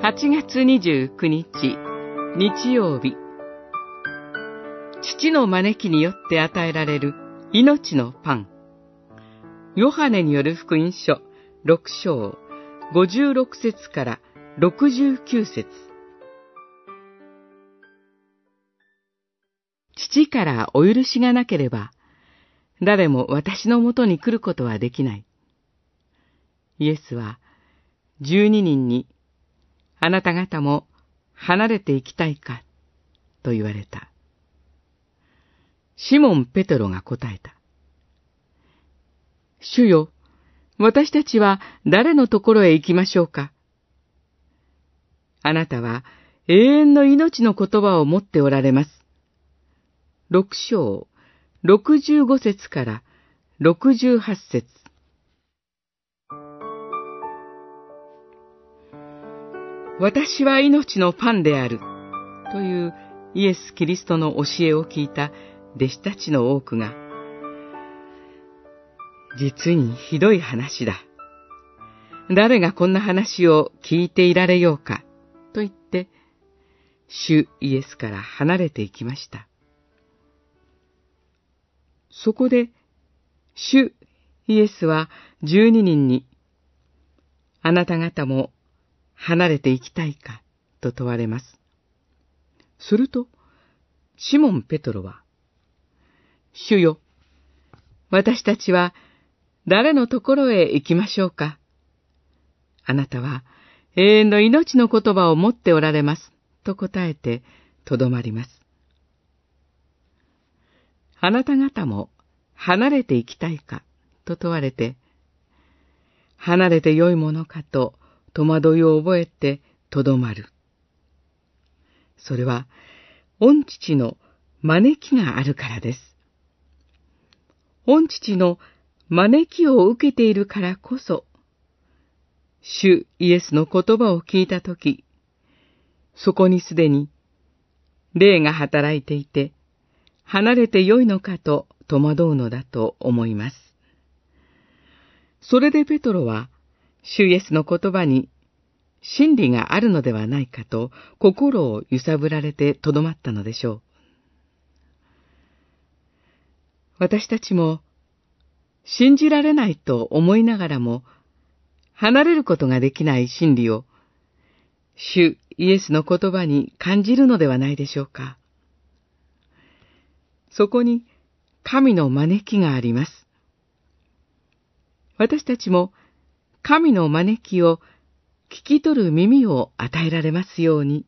8月29日、日曜日。父の招きによって与えられる命のパン。ヨハネによる福音書6章56節から69節父からお許しがなければ、誰も私のもとに来ることはできない。イエスは、十二人に、あなた方も離れて行きたいか、と言われた。シモン・ペトロが答えた。主よ、私たちは誰のところへ行きましょうか？あなたは永遠の命の言葉を持っておられます。六章、六十五節から六十八節私は命のパンである、というイエス・キリストの教えを聞いた弟子たちの多くが、実にひどい話だ。誰がこんな話を聞いていられようか、と言って、主イエスから離れていきました。そこで、主イエスは十二人に、あなた方も離れていきたいかと問われます。すると、シモン・ペトロは、主よ、私たちは誰のところへ行きましょうか？あなたは永遠の命の言葉を持っておられます。と答えて、とどまります。あなた方も離れて行きたいかと問われて、離れて良いものかと戸惑いを覚えてとどまる。それは、御父の招きがあるからです。御父の招きを受けているからこそ、主イエスの言葉を聞いたとき、そこにすでに霊が働いていて、離れてよいのかと戸惑うのだと思います。それでペトロは、主イエスの言葉に真理があるのではないかと心を揺さぶられてとどまったのでしょう。私たちも信じられないと思いながらも離れることができない真理を主イエスの言葉に感じるのではないでしょうか。そこに神の招きがあります。私たちも神の招きを聞き取る耳を与えられますように。